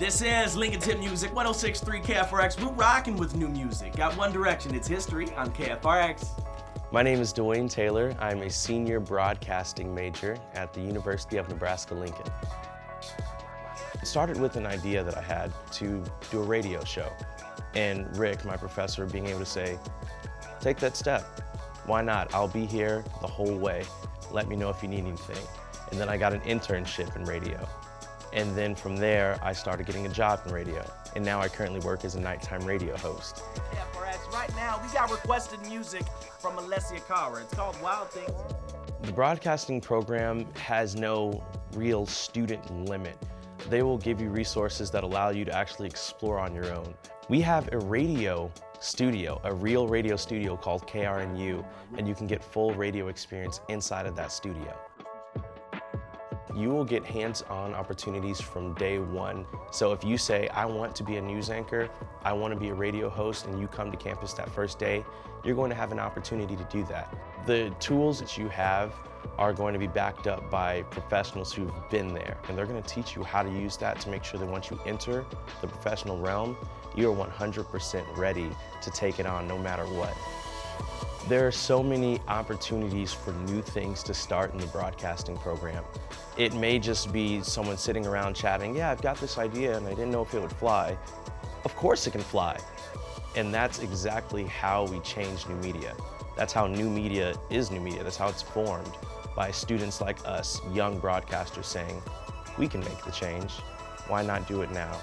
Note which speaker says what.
Speaker 1: This is Lincoln Tip Music 1063 KFRX. We're rocking with new music. Got one direction, it's history on KFRX.
Speaker 2: My name is DeWayne Taylor. I'm a senior broadcasting major at the University of Nebraska Lincoln. It started with an idea that I had to do a radio show. And Rick, my professor, being able to say, take that step. Why not? I'll be here the whole way. Let me know if you need anything. And then I got an internship in radio. And then from there, I started getting a job in radio. And now I currently work as a nighttime radio host.
Speaker 1: KFRX. Right now, we got requested music from Alessia Cara. It's called Wild Things.
Speaker 2: The broadcasting program has no real student limit. They will give you resources that allow you to actually explore on your own. We have a radio studio, a real radio studio called KRNU, and you can get full radio experience inside of that studio. You will get hands-on opportunities from day one. So if you say, I want to be a news anchor, I want to be a radio host, and you come to campus that first day, you're going to have an opportunity to do that. The tools that you have are going to be backed up by professionals who've been there. And they're going to teach you how to use that to make sure that once you enter the professional realm, you're 100% ready to take it on no matter what. There are so many opportunities for new things to start in the broadcasting program. It may just be someone sitting around chatting, yeah, I've got this idea and I didn't know if it would fly. Of course it can fly. And that's exactly how we change new media. That's how new media is new media. That's how it's formed by students like us, young broadcasters saying, we can make the change. Why not do it now?